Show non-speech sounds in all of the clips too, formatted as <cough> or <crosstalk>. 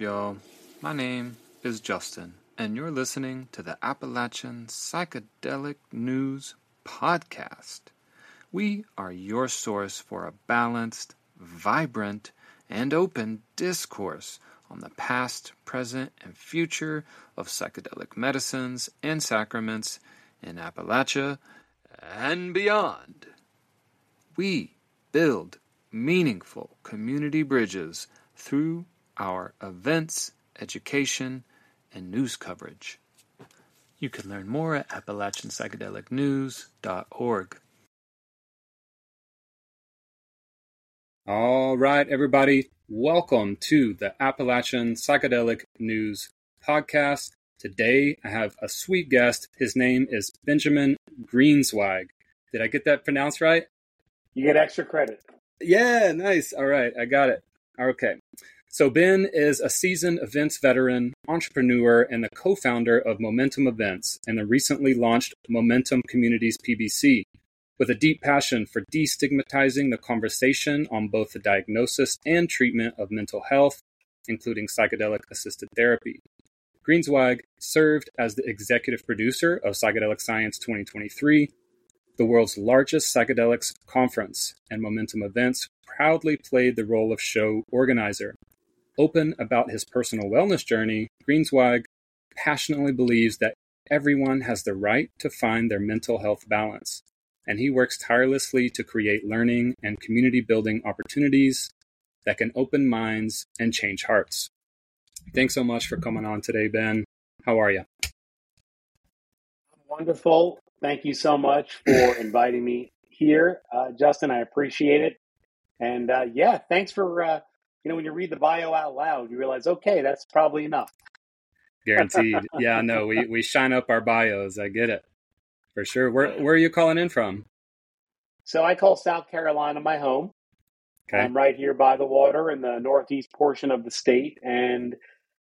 y'all? My name is Justin, and you're listening to the Appalachian Psychedelic News Podcast. We are your source for a balanced, vibrant, and open discourse on the past, present, and future of psychedelic medicines and sacraments in Appalachia and beyond. We build meaningful community bridges through our events, education, and news coverage. You can learn more at AppalachianPsychedelicNews.org. All right, everybody, welcome to the Appalachian Psychedelic News Podcast. Today I have a sweet guest. His name is Benjamin Greenzweig. Did I get that pronounced right? You get extra credit. Yeah, nice. All right, I got it. Okay. So, Ben is a seasoned events veteran, entrepreneur, and the co founder of Momentum Events and the recently launched Momentum Communities PBC. With a deep passion for destigmatizing the conversation on both the diagnosis and treatment of mental health, including psychedelic assisted therapy. Greenzweig served as the executive producer of Psychedelic Science 2023, the world's largest psychedelics conference, and Momentum Events proudly played the role of show organizer. Open about his personal wellness journey, Greenzweig passionately believes that everyone has the right to find their mental health balance, and he works tirelessly to create learning and community building opportunities that can open minds and change hearts. Thanks so much for coming on today, Ben. How are you? Wonderful. Thank you so much for <clears throat> inviting me here, uh, Justin. I appreciate it. And uh, yeah, thanks for uh, you know, when you read the bio out loud, you realize, okay, that's probably enough. Guaranteed. <laughs> yeah, no, we, we shine up our bios. I get it for sure. Where, where are you calling in from? So I call South Carolina my home. Okay. I'm right here by the water in the northeast portion of the state. And,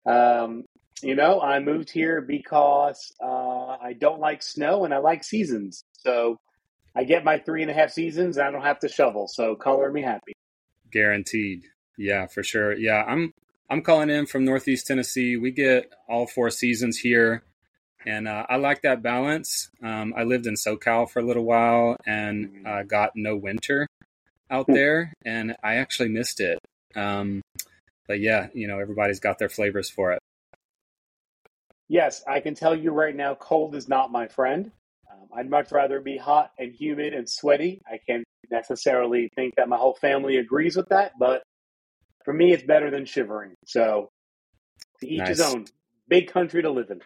um, you know, I moved here because uh, I don't like snow and I like seasons. So I get my three and a half seasons and I don't have to shovel. So color me happy. Guaranteed. Yeah, for sure. Yeah, I'm I'm calling in from Northeast Tennessee. We get all four seasons here, and uh, I like that balance. Um, I lived in SoCal for a little while and uh, got no winter out hmm. there, and I actually missed it. Um, but yeah, you know, everybody's got their flavors for it. Yes, I can tell you right now, cold is not my friend. Um, I'd much rather be hot and humid and sweaty. I can't necessarily think that my whole family agrees with that, but for me, it's better than shivering. So to each nice. his own. Big country to live in.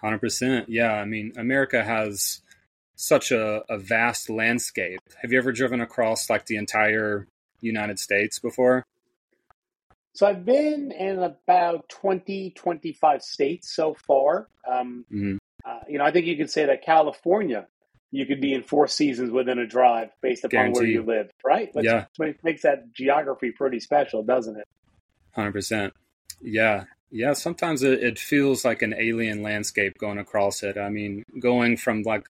Hundred percent. Yeah, I mean, America has such a, a vast landscape. Have you ever driven across like the entire United States before? So I've been in about 20, 25 states so far. Um, mm-hmm. uh, you know, I think you could say that California you could be in four seasons within a drive based upon where you live, right? Which, yeah. Makes that geography pretty special, doesn't it? 100%. Yeah. Yeah. Sometimes it, it feels like an alien landscape going across it. I mean, going from like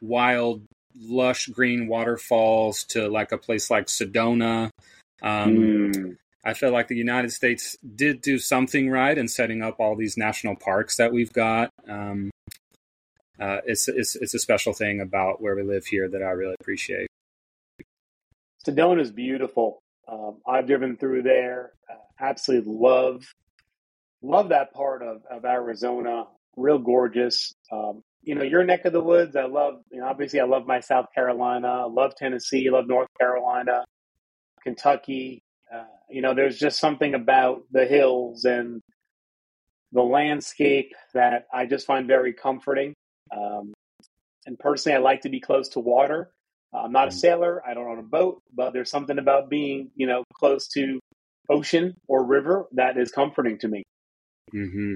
wild, lush green waterfalls to like a place like Sedona. Um, mm. I feel like the United States did do something right in setting up all these national parks that we've got. Um, uh, it's, it's it's a special thing about where we live here that I really appreciate. Sedona is beautiful. Um, I've driven through there. Uh, absolutely love love that part of, of Arizona. Real gorgeous. Um, you know, your neck of the woods. I love. You know, obviously, I love my South Carolina. I love Tennessee. I love North Carolina, Kentucky. Uh, you know, there's just something about the hills and the landscape that I just find very comforting. Um, and personally, I like to be close to water. Uh, I'm not a mm. sailor. I don't own a boat, but there's something about being, you know, close to ocean or river that is comforting to me. Mm-hmm.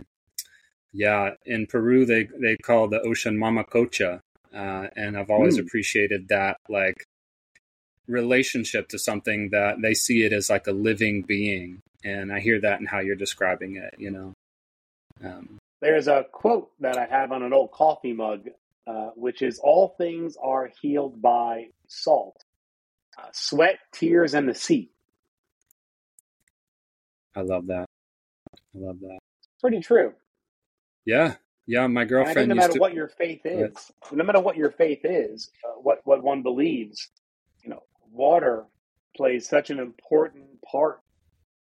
Yeah, in Peru they they call the ocean mamacocha, uh, and I've always mm. appreciated that like relationship to something that they see it as like a living being, and I hear that in how you're describing it. You know, um, there's a quote that I have on an old coffee mug, uh, which is All things are healed by salt, uh, sweat, tears, and the sea. I love that. I love that. Pretty true. Yeah, yeah. My girlfriend. no matter to... what your faith is, no matter what your faith is, uh, what what one believes, you know, water plays such an important part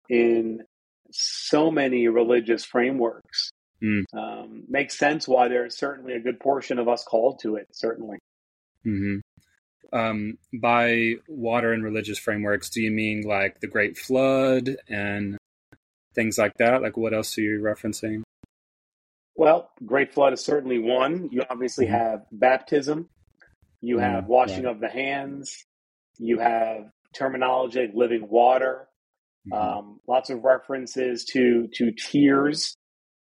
in so many religious frameworks. Mm. Um, makes sense why there's certainly a good portion of us called to it. Certainly. Mm-hmm. Um, by water and religious frameworks, do you mean like the Great Flood and things like that? Like, what else are you referencing? Well, Great Flood is certainly one. You obviously mm-hmm. have baptism, you have mm, washing right. of the hands, you have terminology like living water, mm-hmm. um, lots of references to to tears.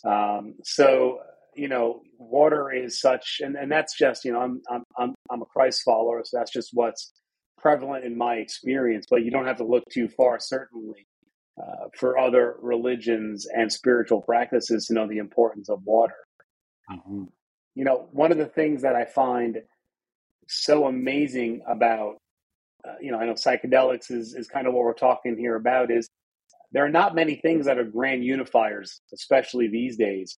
Um, so you know, water is such, and, and that's just you know, I'm I'm I'm I'm a Christ follower, so that's just what's prevalent in my experience. But you don't have to look too far, certainly, uh, for other religions and spiritual practices to know the importance of water. Mm-hmm. You know, one of the things that I find so amazing about, uh, you know, I know psychedelics is, is kind of what we're talking here about is there are not many things that are grand unifiers, especially these days,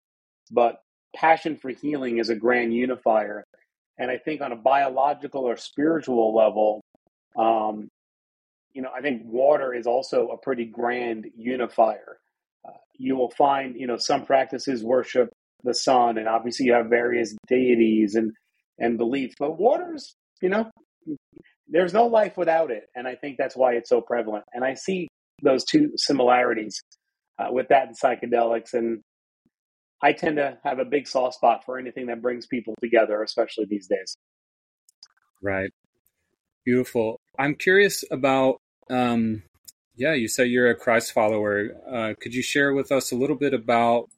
but passion for healing is a grand unifier. And I think on a biological or spiritual level, um, you know, I think water is also a pretty grand unifier. Uh, you will find, you know, some practices worship the sun, and obviously you have various deities and and beliefs. But water's, you know, there's no life without it, and I think that's why it's so prevalent. And I see those two similarities uh, with that and psychedelics, and I tend to have a big soft spot for anything that brings people together, especially these days. Right. Beautiful. I'm curious about, um, yeah, you say you're a Christ follower. Uh, could you share with us a little bit about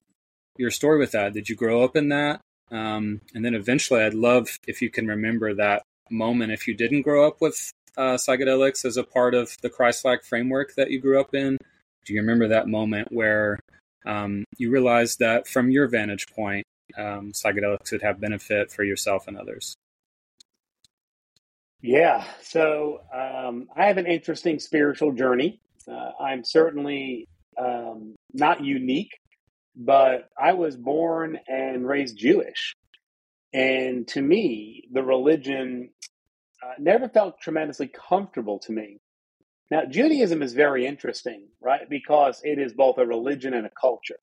your story with that. Did you grow up in that? Um, and then eventually, I'd love if you can remember that moment if you didn't grow up with uh, psychedelics as a part of the Christ-like framework that you grew up in. Do you remember that moment where um, you realized that from your vantage point, um, psychedelics would have benefit for yourself and others? Yeah, so um, I have an interesting spiritual journey. Uh, I'm certainly um, not unique but I was born and raised Jewish. And to me, the religion uh, never felt tremendously comfortable to me. Now, Judaism is very interesting, right? Because it is both a religion and a culture.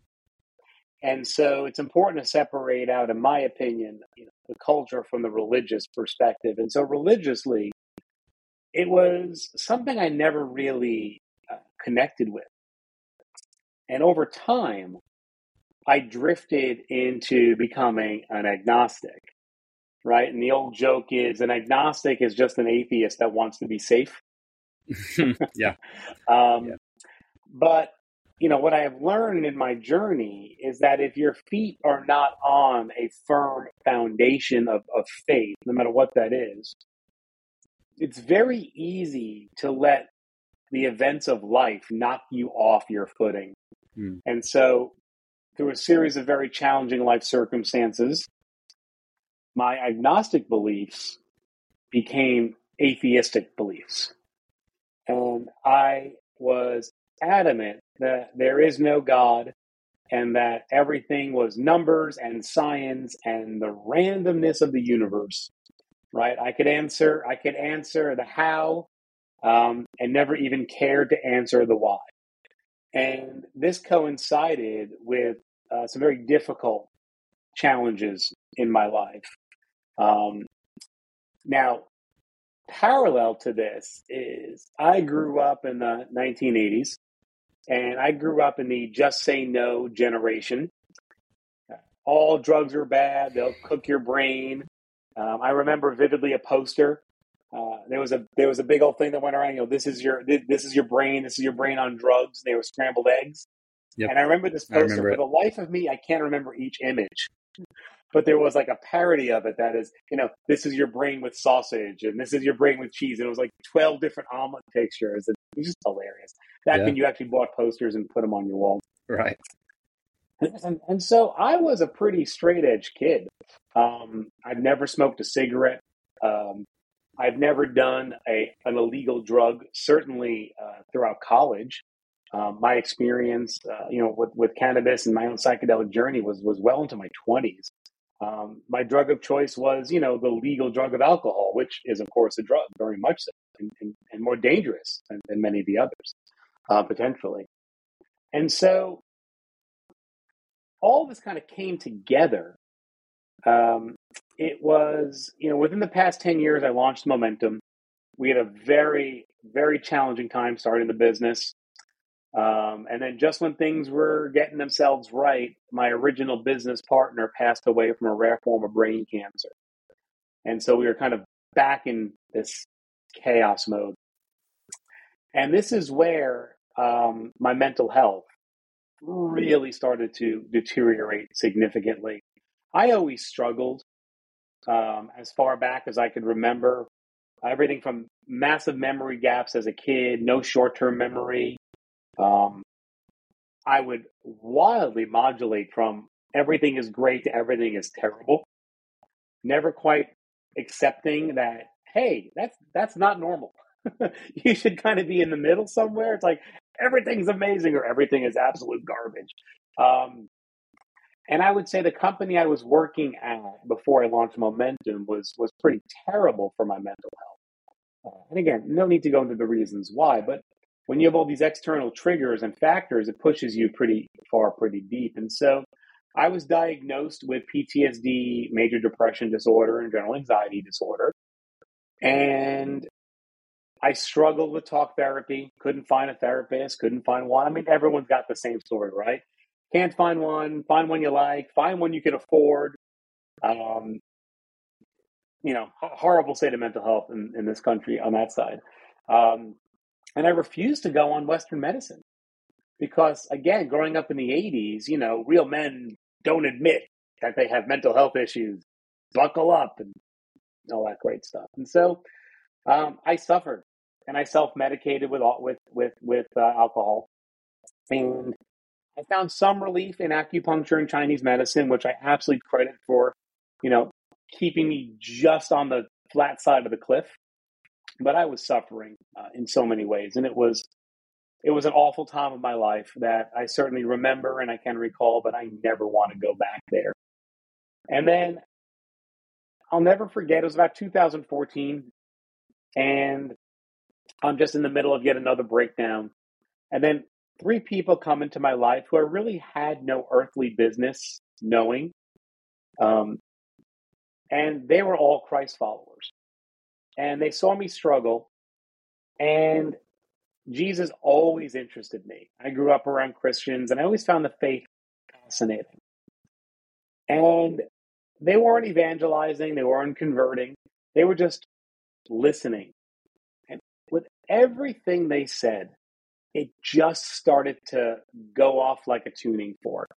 And so it's important to separate out, in my opinion, you know, the culture from the religious perspective. And so religiously, it was something I never really uh, connected with. And over time, I drifted into becoming an agnostic, right? And the old joke is an agnostic is just an atheist that wants to be safe. <laughs> yeah. <laughs> Um, yeah. But, you know, what I have learned in my journey is that if your feet are not on a firm foundation of, of faith, no matter what that is, it's very easy to let the events of life knock you off your footing. Mm. And so through a series of very challenging life circumstances, my agnostic beliefs became atheistic beliefs. And I was adamant that there is no God and that everything was numbers and science and the randomness of the universe. Right? I could answer, I could answer the how, um, and never even cared to answer the why. And this coincided with uh, some very difficult challenges in my life. Um, now, parallel to this is I grew up in the 1980s and I grew up in the just say no generation. All drugs are bad, they'll cook your brain. Um, I remember vividly a poster. Uh, there was a there was a big old thing that went around. You know, this is your this is your brain. This is your brain on drugs. And they were scrambled eggs. Yep. And I remember this poster. Remember for the life of me, I can't remember each image. But there was like a parody of it that is, you know, this is your brain with sausage and this is your brain with cheese. And it was like 12 different omelet pictures. And it was just hilarious. Back yeah. when you actually bought posters and put them on your wall. Right. And, and so I was a pretty straight edge kid. Um, I've never smoked a cigarette. Um, I've never done a, an illegal drug, certainly uh, throughout college. Um, my experience, uh, you know, with, with cannabis and my own psychedelic journey was was well into my twenties. Um, my drug of choice was, you know, the legal drug of alcohol, which is, of course, a drug, very much so, and, and, and more dangerous than, than, many of the others, uh, potentially. And so all this kind of came together. Um, it was, you know, within the past 10 years, I launched Momentum. We had a very, very challenging time starting the business. Um, and then just when things were getting themselves right, my original business partner passed away from a rare form of brain cancer. And so we were kind of back in this chaos mode. And this is where um, my mental health really started to deteriorate significantly. I always struggled um, as far back as I could remember. Everything from massive memory gaps as a kid, no short term memory, um, I would wildly modulate from everything is great to everything is terrible. Never quite accepting that, hey, that's that's not normal. <laughs> you should kind of be in the middle somewhere. It's like everything's amazing or everything is absolute garbage. Um, and I would say the company I was working at before I launched Momentum was was pretty terrible for my mental health. Uh, and again, no need to go into the reasons why, but when you have all these external triggers and factors, it pushes you pretty far, pretty deep. And so I was diagnosed with PTSD, major depression disorder, and general anxiety disorder. And I struggled with talk therapy, couldn't find a therapist, couldn't find one. I mean, everyone's got the same story, right? Can't find one, find one you like, find one you can afford. Um, you know, horrible state of mental health in, in this country on that side. Um, and I refused to go on Western medicine because, again, growing up in the 80s, you know, real men don't admit that they have mental health issues. Buckle up and all that great stuff. And so um, I suffered and I self medicated with, with, with, with uh, alcohol. And I found some relief in acupuncture and Chinese medicine, which I absolutely credit for, you know, keeping me just on the flat side of the cliff but I was suffering uh, in so many ways, and it was it was an awful time of my life that I certainly remember and I can recall, but I never want to go back there. And then I'll never forget. It was about 2014, and I'm just in the middle of yet another breakdown, and then three people come into my life who I really had no earthly business knowing. Um, and they were all Christ followers and they saw me struggle. And Jesus always interested me. I grew up around Christians and I always found the faith fascinating. And they weren't evangelizing, they weren't converting, they were just listening. And with everything they said, it just started to go off like a tuning fork.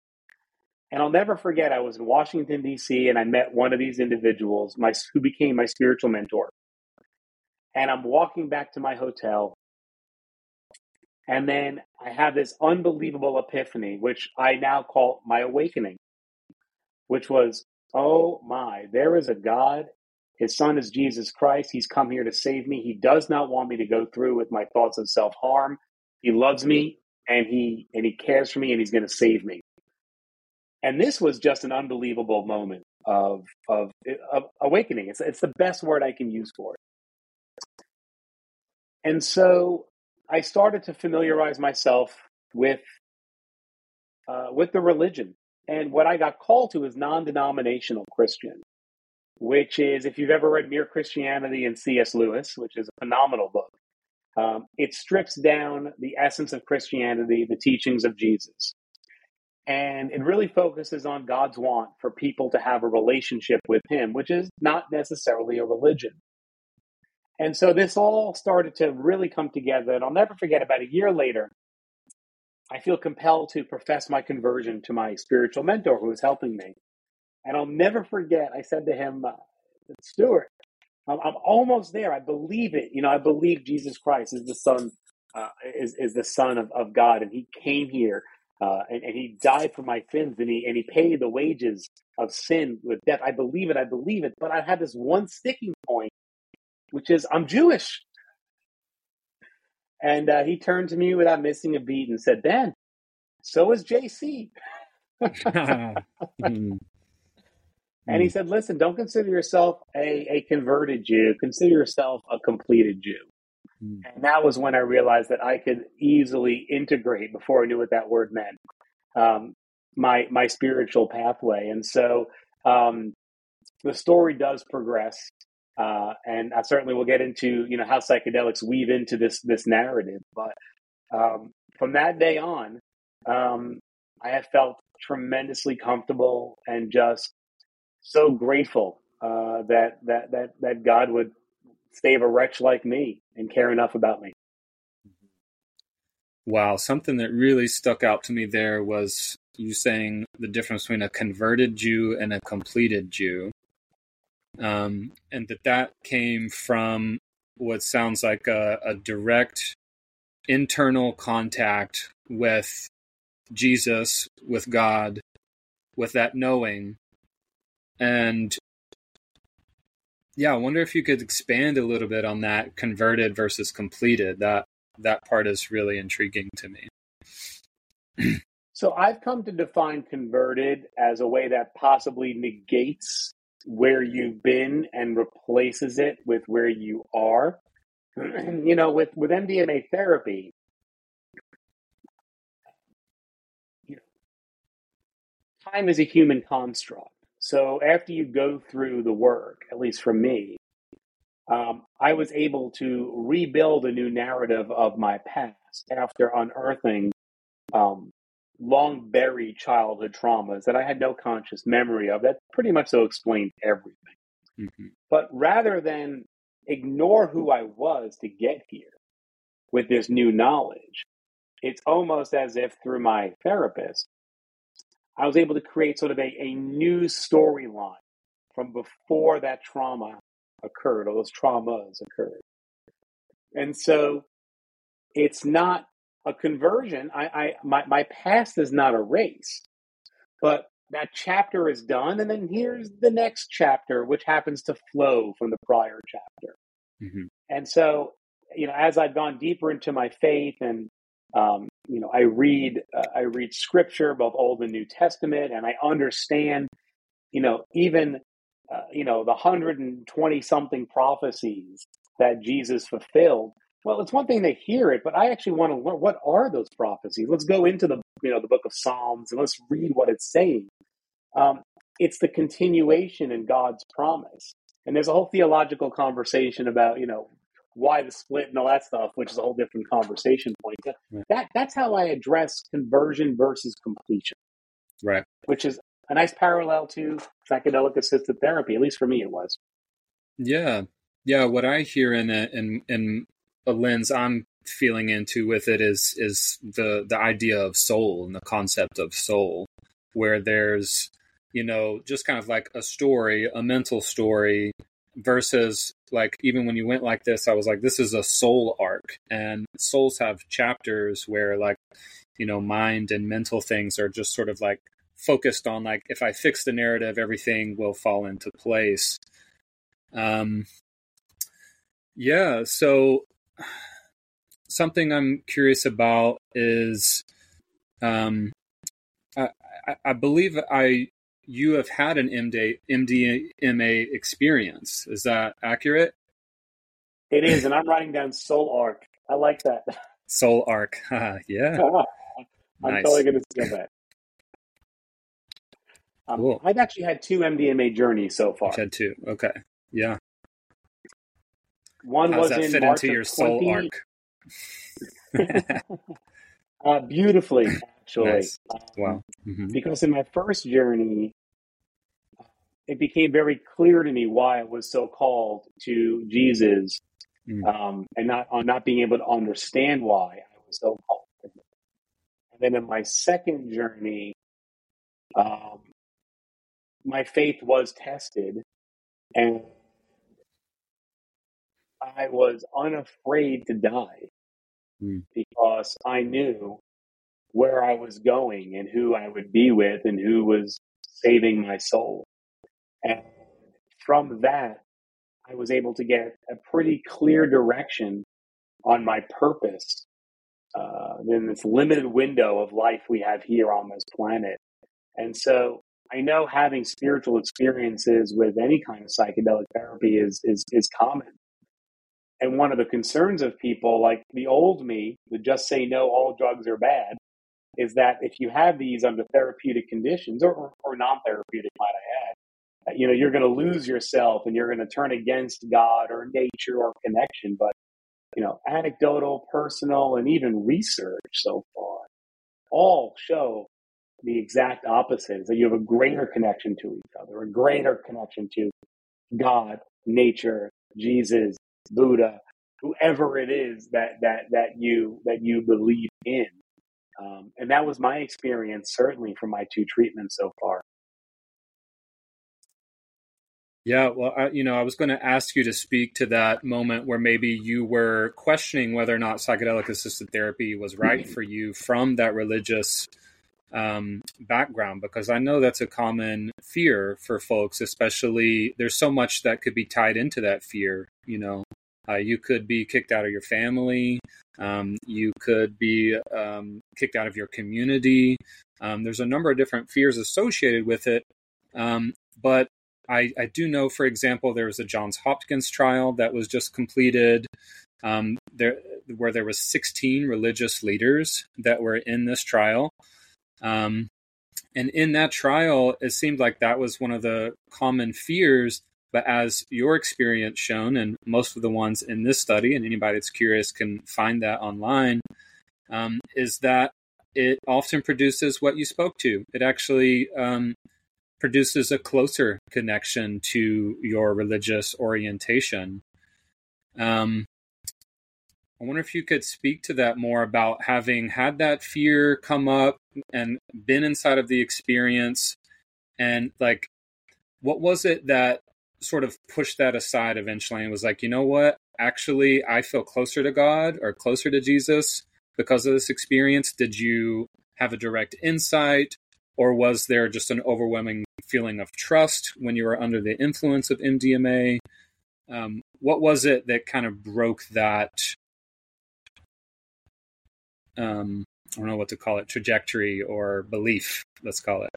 And I'll never forget, I was in Washington, D.C., and I met one of these individuals my, who became my spiritual mentor and I'm walking back to my hotel. And then I have this unbelievable epiphany, which I now call my awakening, which was, oh my, there is a God. His son is Jesus Christ. He's come here to save me. He does not want me to go through with my thoughts of self harm. He loves me and he and he cares for me and he's going to save me. And this was just an unbelievable moment of of, of awakening. It's it's the best word I can use for it. And so I started to familiarize myself with uh, with the religion. And what I got called to is non-denominational Christian, which is if you've ever read Mere Christianity and C.S. Lewis, which is a phenomenal book. Um, it strips down the essence of Christianity, the teachings of Jesus. And it really focuses on God's want for people to have a relationship with Him, which is not necessarily a religion. And so this all started to really come together. And I'll never forget about a year later, I feel compelled to profess my conversion to my spiritual mentor who was helping me. And I'll never forget, I said to him, uh, Stuart, I'm, I'm, almost there. I believe it. You know, I believe Jesus Christ is the Son, uh, is, is the Son of, of God. And he came here uh, and, and he died for my sins and he, and he paid the wages of sin with death. I believe it. I believe it. But I had this one sticking point which is I'm Jewish. And uh, he turned to me without missing a beat and said, Ben, so is JC. <laughs> mm. And he said, listen, don't consider yourself a, a converted Jew. Consider yourself a completed Jew. Mm. And that was when I realized that I could easily integrate before I knew what that word meant. Um, my my spiritual pathway, and so um, the story does progress, uh, and I certainly will get into you know how psychedelics weave into this this narrative. But um, from that day on, um, I have felt tremendously comfortable and just so grateful uh, that that that that God would save a wretch like me and care enough about me. Wow, something that really stuck out to me there was you saying the difference between a converted Jew and a completed Jew, um, and that that came from what sounds like a, a direct internal contact with Jesus, with God, with that knowing, and yeah, I wonder if you could expand a little bit on that converted versus completed. That that part is really intriguing to me. <clears throat> so I've come to define converted as a way that possibly negates where you've been and replaces it with where you are. <clears throat> you know, with with MDMA therapy, time is a human construct. So after you go through the work, at least for me, um, I was able to rebuild a new narrative of my past after unearthing um, long buried childhood traumas that I had no conscious memory of. That pretty much so explained everything. Mm-hmm. But rather than ignore who I was to get here with this new knowledge, it's almost as if through my therapist, I was able to create sort of a, a new storyline from before that trauma occurred or those traumas occurred. And so it's not a conversion. I, I my, my past is not erased, but that chapter is done. And then here's the next chapter, which happens to flow from the prior chapter. Mm-hmm. And so, you know, as I've gone deeper into my faith and um, you know, I read uh, I read scripture, both Old and New Testament, and I understand, you know, even uh, you know the hundred and twenty something prophecies that Jesus fulfilled. Well, it's one thing to hear it, but I actually want to learn what are those prophecies. Let's go into the you know the book of Psalms and let's read what it's saying. Um, it's the continuation in God's promise. And there's a whole theological conversation about, you know, why the split and all that stuff, which is a whole different conversation point. That that's how I address conversion versus completion. Right. Which is a nice parallel to psychedelic assisted therapy. At least for me, it was. Yeah, yeah. What I hear in a, in in a lens I'm feeling into with it is is the the idea of soul and the concept of soul, where there's you know just kind of like a story, a mental story versus like even when you went like this i was like this is a soul arc. And souls have chapters where like you know mind and mental things are just sort of like focused on like if i fix the narrative everything will fall into place. Um yeah so something i'm curious about is um I, I believe I you have had an MD, MDMA experience. Is that accurate? It is, and I'm writing down Soul Arc. I like that. Soul Arc. <laughs> yeah. <laughs> I'm nice. totally going to steal that. Um, cool. I've actually had two MDMA journeys so far. You've had two. Okay. Yeah. One How was does that in fit March into your 20... soul arc? <laughs> uh, beautifully, <laughs> actually. Nice. Wow. Mm-hmm. Because in my first journey, it became very clear to me why I was so called to Jesus, mm. um, and not on not being able to understand why I was so called. And then in my second journey, um, my faith was tested, and I was unafraid to die mm. because I knew where I was going and who I would be with and who was saving my soul. And from that, I was able to get a pretty clear direction on my purpose uh, in this limited window of life we have here on this planet. And so I know having spiritual experiences with any kind of psychedelic therapy is, is, is common. And one of the concerns of people like the old me, the just say no, all drugs are bad, is that if you have these under therapeutic conditions or, or non therapeutic, might I add, uh, you know, you're going to lose yourself and you're going to turn against God or nature or connection. But, you know, anecdotal, personal, and even research so far all show the exact opposite is that you have a greater connection to each other, a greater connection to God, nature, Jesus, Buddha, whoever it is that that that you that you believe in. Um, and that was my experience, certainly from my two treatments so far. Yeah, well, I, you know, I was going to ask you to speak to that moment where maybe you were questioning whether or not psychedelic assisted therapy was right for you from that religious um, background, because I know that's a common fear for folks, especially there's so much that could be tied into that fear, you know. Uh, you could be kicked out of your family. Um, you could be um, kicked out of your community. Um, there's a number of different fears associated with it. Um, but I, I, do know, for example, there was a Johns Hopkins trial that was just completed. Um, there, where there was 16 religious leaders that were in this trial. Um, and in that trial, it seemed like that was one of the common fears but as your experience shown, and most of the ones in this study, and anybody that's curious can find that online, um, is that it often produces what you spoke to. It actually um, produces a closer connection to your religious orientation. Um, I wonder if you could speak to that more about having had that fear come up and been inside of the experience and like what was it that sort of pushed that aside eventually and was like, you know what? Actually, I feel closer to God or closer to Jesus because of this experience. Did you have a direct insight, or was there just an overwhelming feeling of trust when you were under the influence of MDMA? Um, what was it that kind of broke that? Um, I don't know what to call it, trajectory or belief, let's call it.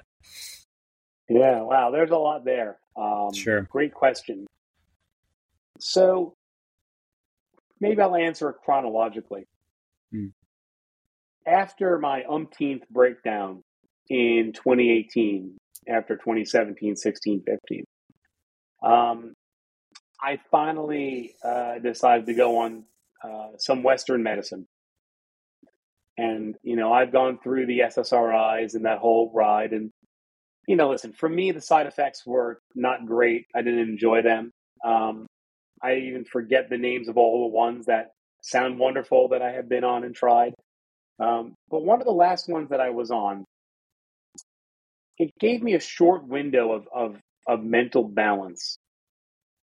Yeah, wow, there's a lot there. Um, sure. Great question. So maybe I'll answer it chronologically. Hmm. After my umpteenth breakdown in 2018, after 2017, 16, 15, um, I finally uh, decided to go on uh, some Western medicine. And, you know, I've gone through the SSRIs and that whole ride, and you know, listen, for me, the side effects were not great. I didn't enjoy them. Um, I even forget the names of all the ones that sound wonderful that I have been on and tried. Um, but one of the last ones that I was on, it gave me a short window of, of, of mental balance.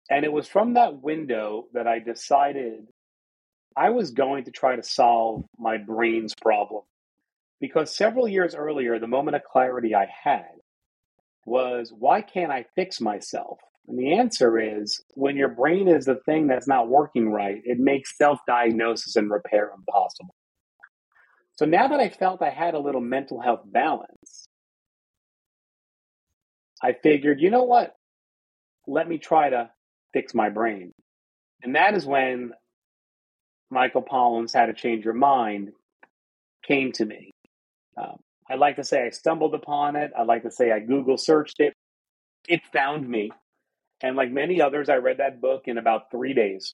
And it was from that window that I decided I was going to try to solve my brain's problem. Because several years earlier, the moment of clarity I had was why can't I fix myself? And the answer is when your brain is the thing that's not working right, it makes self diagnosis and repair impossible. So now that I felt I had a little mental health balance, I figured, you know what? Let me try to fix my brain. And that is when Michael Pollan's How to Change Your Mind came to me. Um, I'd like to say I stumbled upon it. I'd like to say I Google searched it. It found me. And like many others, I read that book in about three days.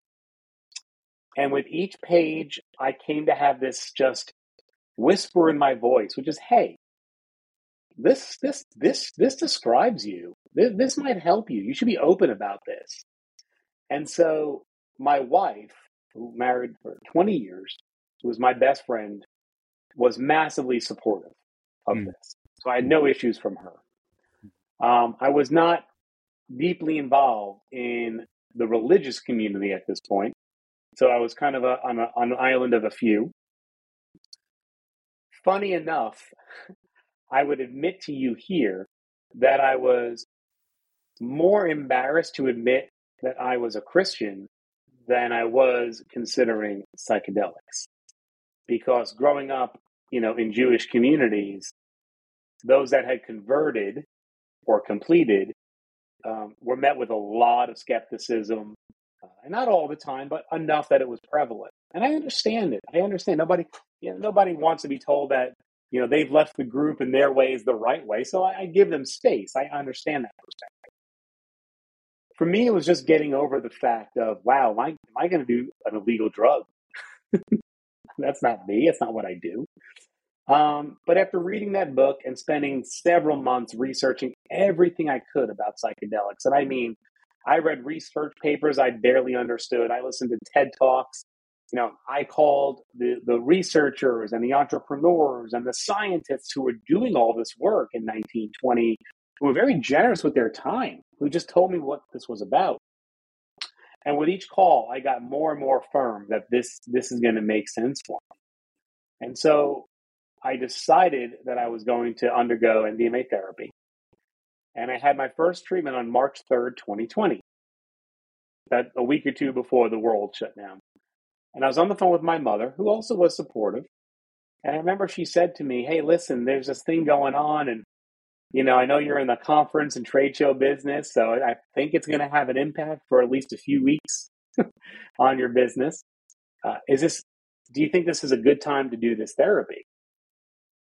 And with each page, I came to have this just whisper in my voice, which is, hey, this this this this describes you. This, this might help you. You should be open about this. And so my wife, who married for 20 years, who was my best friend, was massively supportive of mm. this. So I had no issues from her. Um, I was not deeply involved in the religious community at this point. So I was kind of a, on, a, on an island of a few. Funny enough, <laughs> I would admit to you here that I was more embarrassed to admit that I was a Christian than I was considering psychedelics. Because growing up, you know, in Jewish communities, those that had converted or completed um, were met with a lot of skepticism, uh, not all the time, but enough that it was prevalent. And I understand it. I understand nobody, you know, nobody wants to be told that you know they've left the group and their way is the right way. So I, I give them space. I understand that perspective. For me, it was just getting over the fact of, wow, am I, am I going to do an illegal drug? <laughs> That's not me. It's not what I do. Um, but after reading that book and spending several months researching everything I could about psychedelics, and I mean, I read research papers I barely understood. I listened to TED Talks. You know, I called the, the researchers and the entrepreneurs and the scientists who were doing all this work in 1920, who were very generous with their time, who just told me what this was about. And with each call, I got more and more firm that this this is going to make sense for me. And so I decided that I was going to undergo MDMA therapy. And I had my first treatment on March 3rd, 2020. That a week or two before the world shut down. And I was on the phone with my mother, who also was supportive. And I remember she said to me, Hey, listen, there's this thing going on. And, you know, I know you're in the conference and trade show business. So I think it's going to have an impact for at least a few weeks <laughs> on your business. Uh, is this, do you think this is a good time to do this therapy?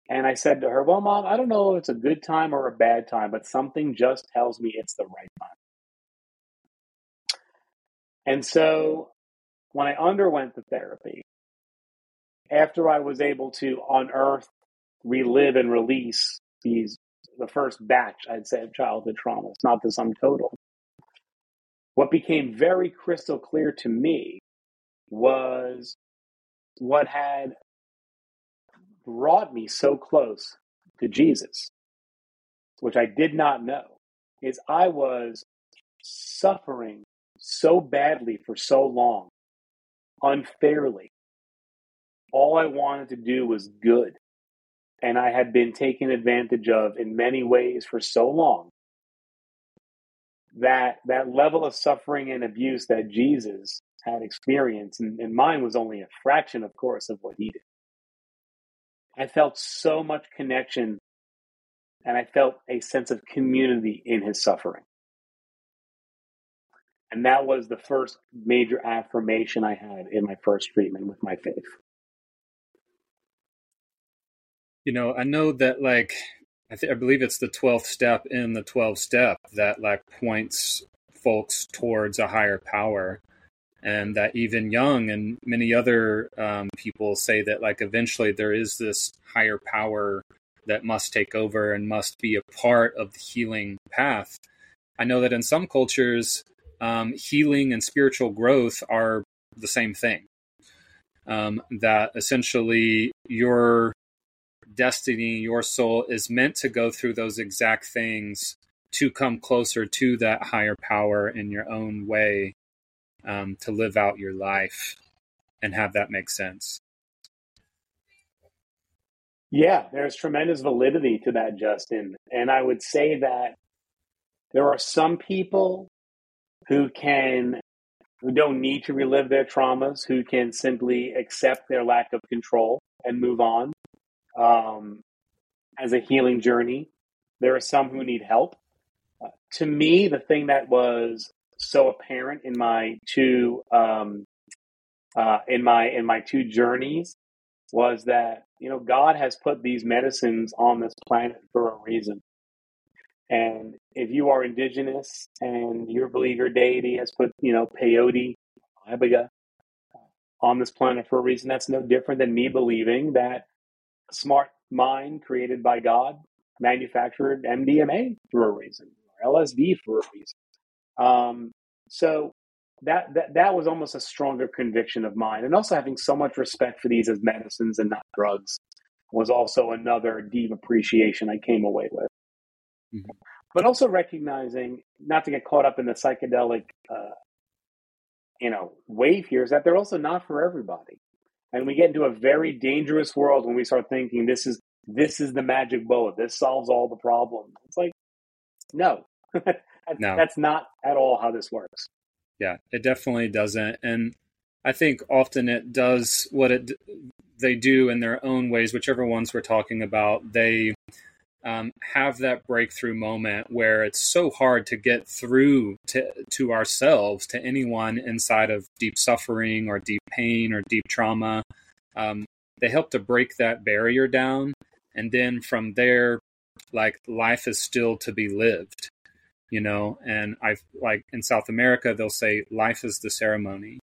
And I said to her, Well, mom, I don't know if it's a good time or a bad time, but something just tells me it's the right time. And so when I underwent the therapy, after I was able to unearth, relive, and release these, the first batch, I'd say, of childhood traumas, not the sum total, what became very crystal clear to me was what had brought me so close to Jesus, which I did not know, is I was suffering so badly for so long, unfairly. All I wanted to do was good. And I had been taken advantage of in many ways for so long that that level of suffering and abuse that Jesus had experienced, and, and mine was only a fraction, of course, of what he did. I felt so much connection and I felt a sense of community in his suffering. And that was the first major affirmation I had in my first treatment with my faith. You know, I know that like I, th- I believe it's the 12th step in the 12th step that like points folks towards a higher power and that even Jung and many other um, people say that like eventually there is this higher power that must take over and must be a part of the healing path. I know that in some cultures, um, healing and spiritual growth are the same thing. Um, that essentially your destiny, your soul is meant to go through those exact things to come closer to that higher power in your own way um, to live out your life and have that make sense. Yeah, there's tremendous validity to that, Justin. And I would say that there are some people who can who don't need to relive their traumas, who can simply accept their lack of control and move on um, as a healing journey. There are some who need help. Uh, to me, the thing that was so apparent in my two um, uh, in my in my two journeys was that you know God has put these medicines on this planet for a reason. And if you are indigenous and you believe your deity has put, you know, peyote, iboga on this planet for a reason, that's no different than me believing that smart mind created by God manufactured MDMA for a reason, or LSD for a reason. Um, so that, that that was almost a stronger conviction of mine, and also having so much respect for these as medicines and not drugs was also another deep appreciation I came away with. Mm-hmm. But also recognizing not to get caught up in the psychedelic, uh, you know, wave here is that they're also not for everybody, and we get into a very dangerous world when we start thinking this is this is the magic bullet, this solves all the problems. It's like, no, <laughs> That's, no. that's not at all how this works. Yeah, it definitely doesn't. And I think often it does what it they do in their own ways, whichever ones we're talking about. They um, have that breakthrough moment where it's so hard to get through to, to ourselves, to anyone inside of deep suffering or deep pain or deep trauma. Um, they help to break that barrier down. And then from there, like life is still to be lived, you know. And I've like in South America, they'll say life is the ceremony.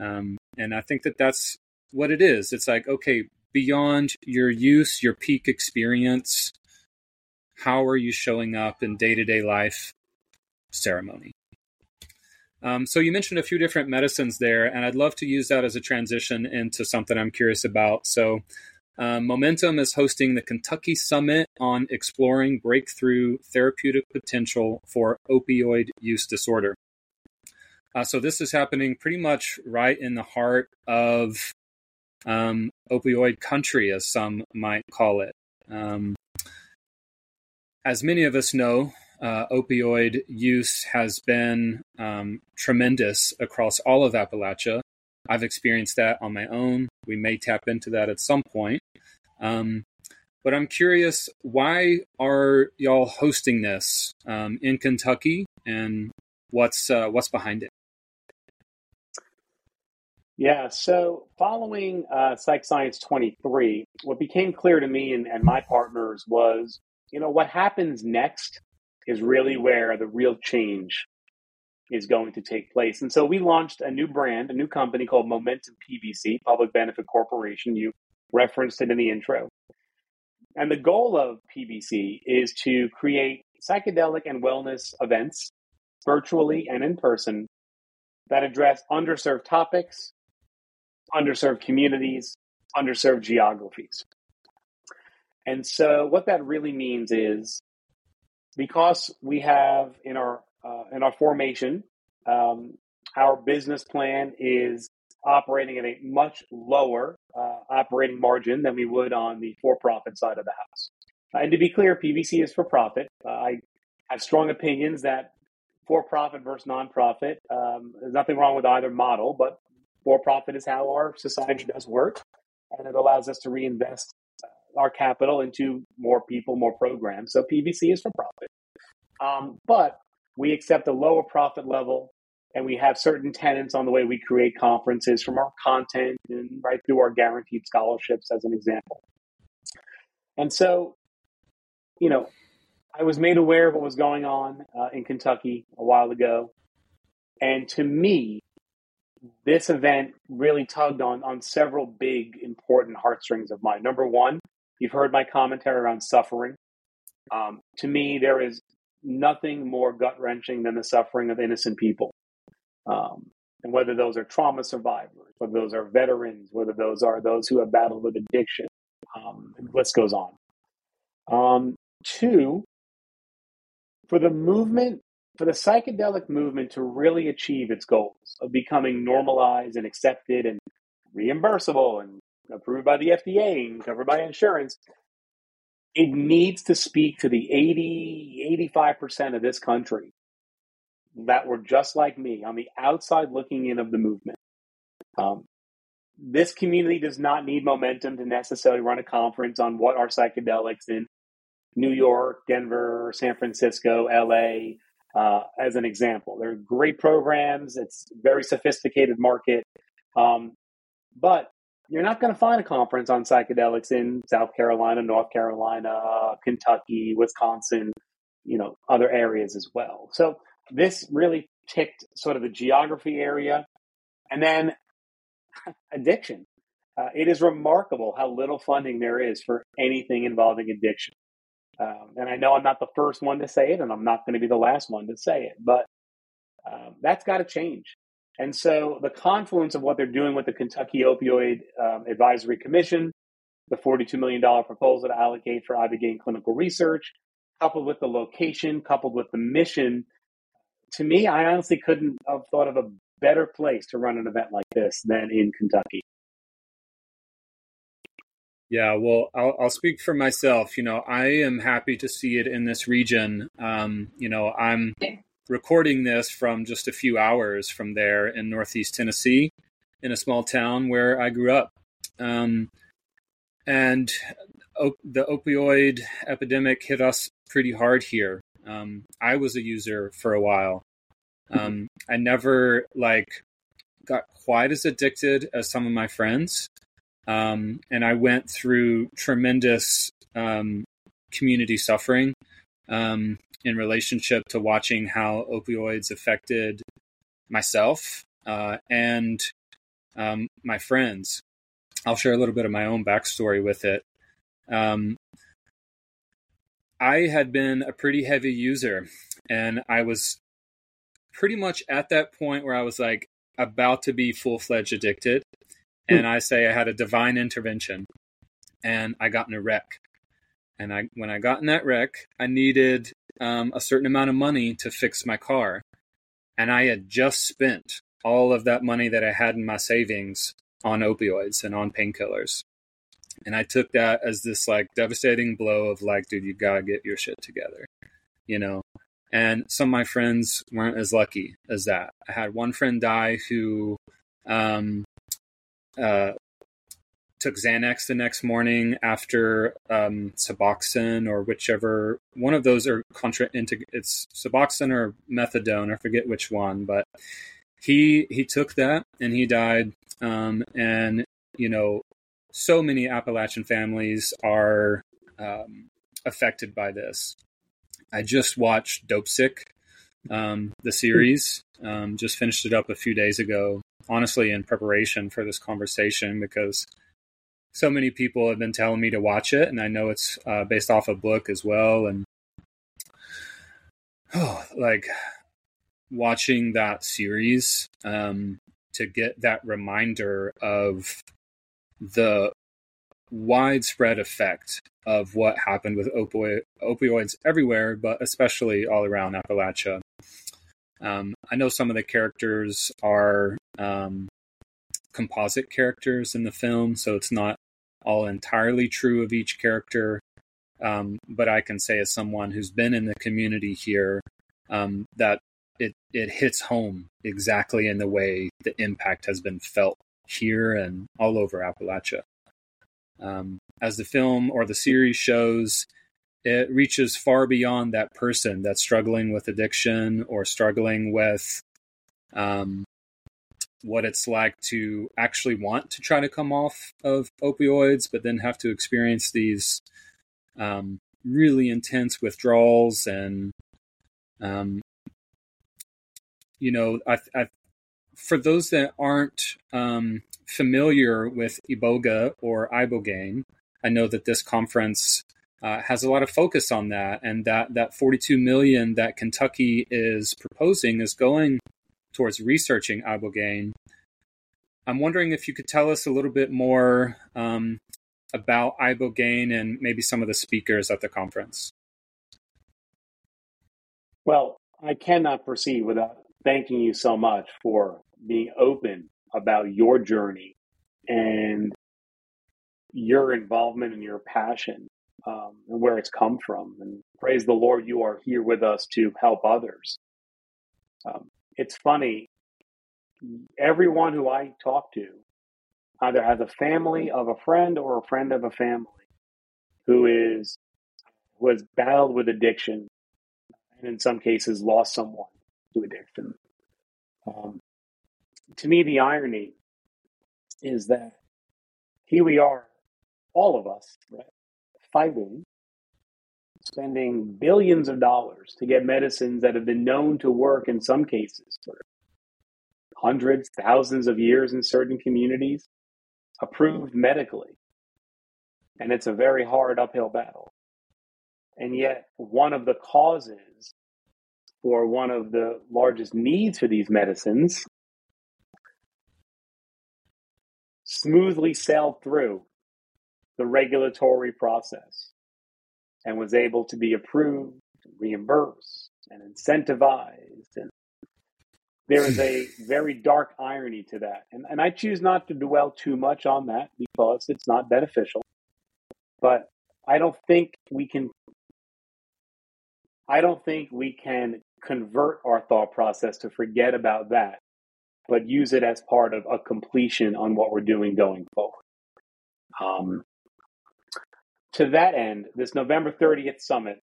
Um, and I think that that's what it is. It's like, okay, beyond your use, your peak experience, how are you showing up in day to day life ceremony? Um, so you mentioned a few different medicines there, and I'd love to use that as a transition into something I'm curious about. So, um, Momentum is hosting the Kentucky Summit on exploring breakthrough therapeutic potential for opioid use disorder. Uh, so this is happening pretty much right in the heart of um, opioid country, as some might call it. Um, as many of us know, uh, opioid use has been um, tremendous across all of Appalachia. I've experienced that on my own. We may tap into that at some point. Um, but I'm curious, why are y'all hosting this um, in Kentucky, and what's uh, what's behind it? Yeah, so following uh, Psych Science 23, what became clear to me and, and my partners was you know, what happens next is really where the real change is going to take place. And so we launched a new brand, a new company called Momentum PBC, Public Benefit Corporation. You referenced it in the intro. And the goal of PBC is to create psychedelic and wellness events, virtually and in person, that address underserved topics, underserved communities, underserved geographies. And so what that really means is because we have in our uh, in our formation, um, our business plan is operating at a much lower uh, operating margin than we would on the for-profit side of the house. and to be clear, PBC is for profit. Uh, I have strong opinions that for-profit versus nonprofit. Um, there's nothing wrong with either model, but for-profit is how our society does work, and it allows us to reinvest our capital into more people, more programs. So PBC is for profit. Um, but we accept a lower profit level and we have certain tenants on the way we create conferences from our content and right through our guaranteed scholarships as an example. And so, you know, I was made aware of what was going on uh, in Kentucky a while ago. And to me, this event really tugged on on several big important heartstrings of mine. Number one, You've heard my commentary around suffering. Um, to me, there is nothing more gut wrenching than the suffering of innocent people. Um, and whether those are trauma survivors, whether those are veterans, whether those are those who have battled with addiction, um, list goes on. Um, two, for the movement, for the psychedelic movement to really achieve its goals of becoming normalized and accepted and reimbursable and approved by the FDA and covered by insurance, it needs to speak to the 80, 85% of this country that were just like me on the outside looking in of the movement. Um, this community does not need momentum to necessarily run a conference on what are psychedelics in New York, Denver, San Francisco, LA, uh, as an example. They're great programs. It's very sophisticated market. Um, but you're not going to find a conference on psychedelics in South Carolina, North Carolina, Kentucky, Wisconsin, you know, other areas as well. So this really ticked sort of the geography area. And then <laughs> addiction. Uh, it is remarkable how little funding there is for anything involving addiction. Um, and I know I'm not the first one to say it, and I'm not going to be the last one to say it, but um, that's got to change. And so the confluence of what they're doing with the Kentucky Opioid um, Advisory Commission, the $42 million proposal to allocate for Ibogaine clinical research, coupled with the location, coupled with the mission, to me, I honestly couldn't have thought of a better place to run an event like this than in Kentucky. Yeah, well, I'll, I'll speak for myself. You know, I am happy to see it in this region. Um, you know, I'm recording this from just a few hours from there in Northeast Tennessee, in a small town where I grew up. Um, and op- the opioid epidemic hit us pretty hard here. Um, I was a user for a while. Um, I never like got quite as addicted as some of my friends, um, and I went through tremendous um, community suffering um, in relationship to watching how opioids affected myself uh, and um, my friends. I'll share a little bit of my own backstory with it. Um, I had been a pretty heavy user, and I was pretty much at that point where I was like about to be full fledged addicted. And I say I had a divine intervention, and I got in a wreck. And I, when I got in that wreck, I needed um, a certain amount of money to fix my car, and I had just spent all of that money that I had in my savings on opioids and on painkillers. And I took that as this like devastating blow of like, dude, you gotta get your shit together, you know? And some of my friends weren't as lucky as that. I had one friend die who um, uh, took Xanax the next morning after um, Suboxone or whichever one of those are contra it's Suboxone or methadone, I forget which one, but he he took that and he died. Um, and you know, so many Appalachian families are um, affected by this. I just watched Dopesick, um, the series. Um, just finished it up a few days ago. Honestly, in preparation for this conversation, because so many people have been telling me to watch it, and I know it's uh, based off a book as well. And oh, <sighs> like watching that series um, to get that reminder of the widespread effect of what happened with opioids everywhere, but especially all around Appalachia. Um, I know some of the characters are um, composite characters in the film, so it's not all entirely true of each character. Um, but I can say, as someone who's been in the community here, um, that it it hits home exactly in the way the impact has been felt here and all over Appalachia. Um, as the film or the series shows, it reaches far beyond that person that's struggling with addiction or struggling with um, what it's like to actually want to try to come off of opioids, but then have to experience these um, really intense withdrawals and um, you know, I, I, for those that aren't um, familiar with Iboga or Ibogaine, I know that this conference uh, has a lot of focus on that, and that that 42 million that Kentucky is proposing is going towards researching Ibogaine. I'm wondering if you could tell us a little bit more um, about Ibogaine and maybe some of the speakers at the conference. Well, I cannot proceed without thanking you so much for being open about your journey and your involvement and your passion um, and where it's come from. And praise the Lord, you are here with us to help others. Um, it's funny, everyone who I talk to either has a family of a friend or a friend of a family who is who has battled with addiction and in some cases lost someone to addiction. Um, to me, the irony is that here we are, all of us, right, fighting, spending billions of dollars to get medicines that have been known to work in some cases for hundreds, thousands of years in certain communities, approved medically. And it's a very hard uphill battle. And yet, one of the causes for one of the largest needs for these medicines smoothly sailed through the regulatory process and was able to be approved, reimbursed, and incentivized. And there is a <sighs> very dark irony to that. And, and I choose not to dwell too much on that because it's not beneficial. But I don't think we can I don't think we can convert our thought process to forget about that, but use it as part of a completion on what we're doing going forward. Um, to that end, this November 30th summit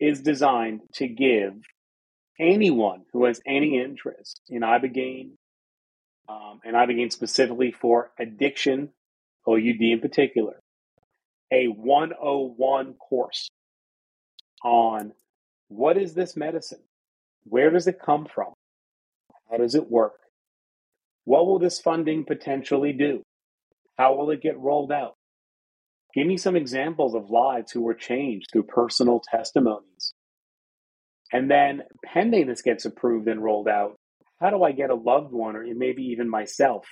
is designed to give anyone who has any interest in Ibogaine, um, and Ibogaine specifically for addiction, OUD in particular, a 101 course on what is this medicine? Where does it come from? How does it work? What will this funding potentially do? How will it get rolled out? Give me some examples of lives who were changed through personal testimonies. And then, pending this gets approved and rolled out, how do I get a loved one or maybe even myself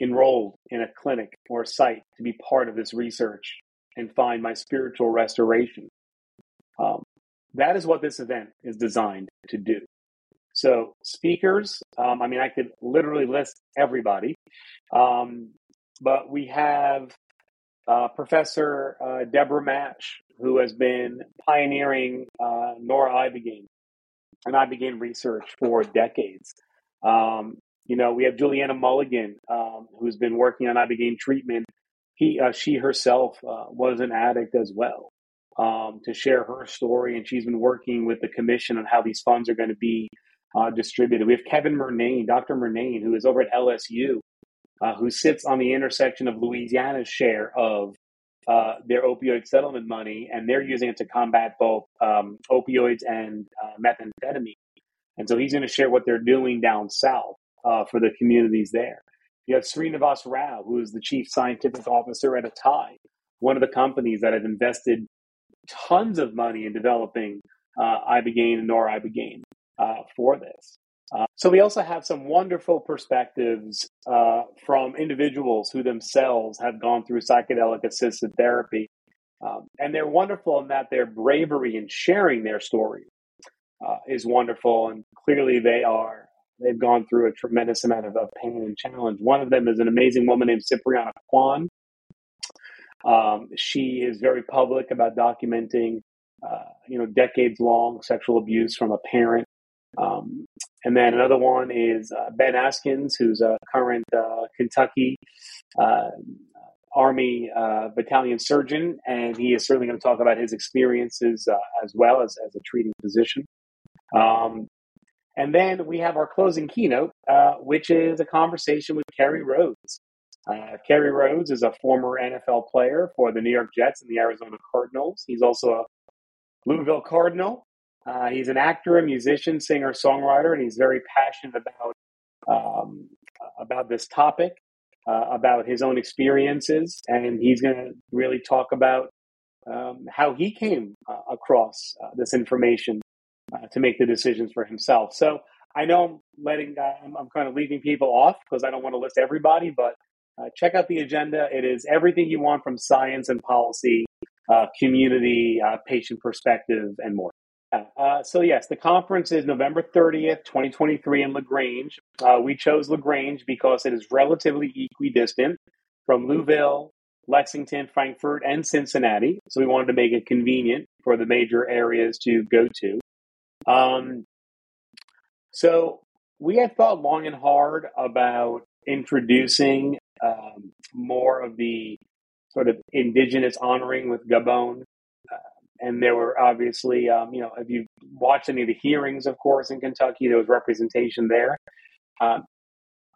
enrolled in a clinic or a site to be part of this research and find my spiritual restoration? Um, that is what this event is designed to do. So, speakers, um, I mean, I could literally list everybody, um, but we have uh, Professor uh, Deborah Mash, who has been pioneering uh, Noribogaine and Ibogaine research for decades. Um, you know, we have Juliana Mulligan, um, who's been working on Ibogaine treatment. He, uh, she herself uh, was an addict as well. Um, to share her story, and she's been working with the commission on how these funds are going to be uh, distributed. We have Kevin Murnane, Dr. Murnane, who is over at LSU, uh, who sits on the intersection of Louisiana's share of uh, their opioid settlement money, and they're using it to combat both um, opioids and uh, methamphetamine. And so he's going to share what they're doing down south uh, for the communities there. You have Srinivas Rao, who is the chief scientific officer at Atai, one of the companies that have invested tons of money in developing uh, Ibogaine and Noribogaine uh, for this. Uh, so we also have some wonderful perspectives uh, from individuals who themselves have gone through psychedelic assisted therapy. Um, and they're wonderful in that their bravery in sharing their story uh, is wonderful. And clearly they are, they've gone through a tremendous amount of, of pain and challenge. One of them is an amazing woman named Cipriana Quann. Um, she is very public about documenting, uh, you know, decades long sexual abuse from a parent um, and then another one is uh, Ben Askins, who's a current uh, Kentucky uh, Army uh, battalion surgeon, and he is certainly going to talk about his experiences uh, as well as, as a treating physician. Um, and then we have our closing keynote, uh, which is a conversation with Kerry Rhodes. Kerry Rhodes is a former NFL player for the New York Jets and the Arizona Cardinals. He's also a Louisville Cardinal uh, he's an actor, a musician, singer, songwriter, and he's very passionate about um, about this topic, uh, about his own experiences, and he's going to really talk about um, how he came uh, across uh, this information uh, to make the decisions for himself. So I know I'm letting, uh, I'm, I'm, kind of leaving people off because I don't want to list everybody, but check out the agenda. It is everything you want from science and policy, community, patient perspective, and more. Uh, so yes, the conference is November 30th, 2023 in LaGrange. Uh, we chose LaGrange because it is relatively equidistant from Louisville, Lexington, Frankfort, and Cincinnati. So we wanted to make it convenient for the major areas to go to. Um, so we had thought long and hard about introducing um, more of the sort of indigenous honoring with Gabon and there were obviously, um, you know, if you watched any of the hearings, of course, in Kentucky, there was representation there. Um,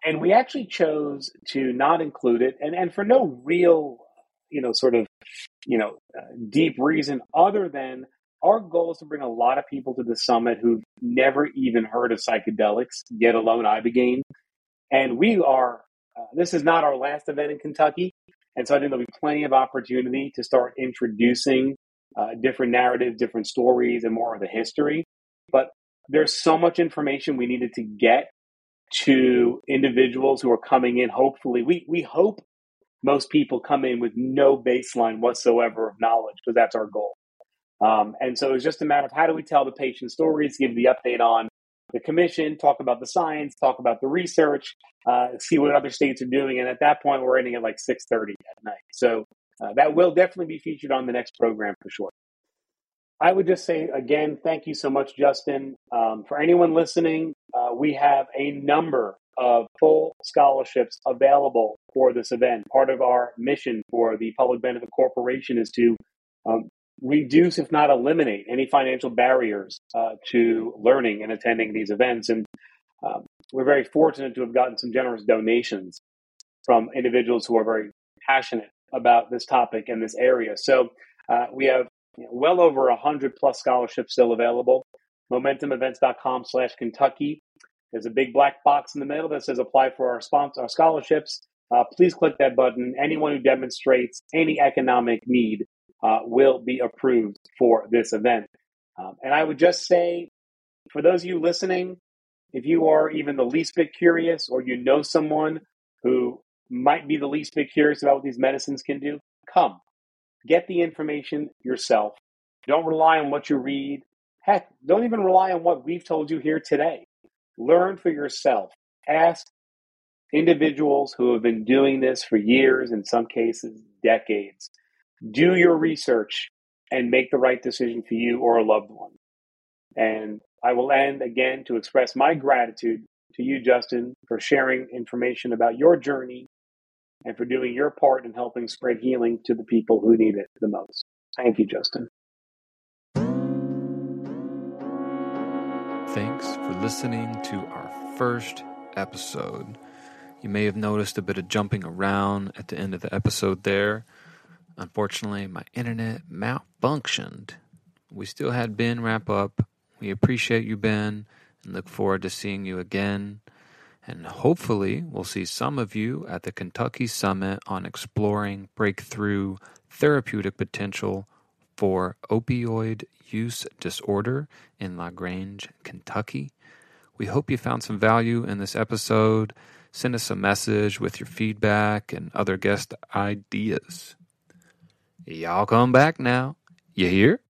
and we actually chose to not include it, and, and for no real, you know, sort of, you know, uh, deep reason other than our goal is to bring a lot of people to the summit who've never even heard of psychedelics, yet alone Ibogaine. And we are, uh, this is not our last event in Kentucky. And so I think there'll be plenty of opportunity to start introducing uh, different narratives, different stories, and more of the history. But there's so much information we needed to get to individuals who are coming in. Hopefully, we we hope most people come in with no baseline whatsoever of knowledge because that's our goal. Um, and so it's just a matter of how do we tell the patient stories, give the update on the commission, talk about the science, talk about the research, uh, see what other states are doing, and at that point we're ending at like six thirty at night. So uh, that will definitely be featured on the next program for sure. I would just say again, thank you so much, Justin. Um, for anyone listening, uh, we have a number of full scholarships available for this event. Part of our mission for the Public Benefit Corporation is to um, reduce, if not eliminate, any financial barriers uh, to learning and attending these events. And um, we're very fortunate to have gotten some generous donations from individuals who are very passionate about this topic and this area. So uh, we have you know, well over 100 plus scholarships still available. MomentumEvents.com slash Kentucky. There's a big black box in the middle that says apply for our sponsor, our scholarships. Uh, please click that button. Anyone who demonstrates any economic need uh, will be approved for this event. Um, and I would just say, for those of you listening, if you are even the least bit curious or you know someone who might be the least bit curious about what these medicines can do, come. Get the information yourself. Don't rely on what you read. Heck, don't even rely on what we've told you here today. Learn for yourself. Ask individuals who have been doing this for years, in some cases, decades. Do your research and make the right decision for you or a loved one. And I will end again to express my gratitude to you, Justin, for sharing information about your journey and for doing your part in helping spread healing to the people who need it the most. Thank you, Justin. Thanks for listening to our first episode. You may have noticed a bit of jumping around at the end of the episode there. Unfortunately, my internet malfunctioned. We still had Ben wrap up. We appreciate you, Ben, and look forward to seeing you again. And hopefully, we'll see some of you at the Kentucky Summit on exploring breakthrough therapeutic potential for opioid use disorder in LaGrange, Kentucky. We hope you found some value in this episode. Send us a message with your feedback and other guest ideas. Y'all come back now. You hear?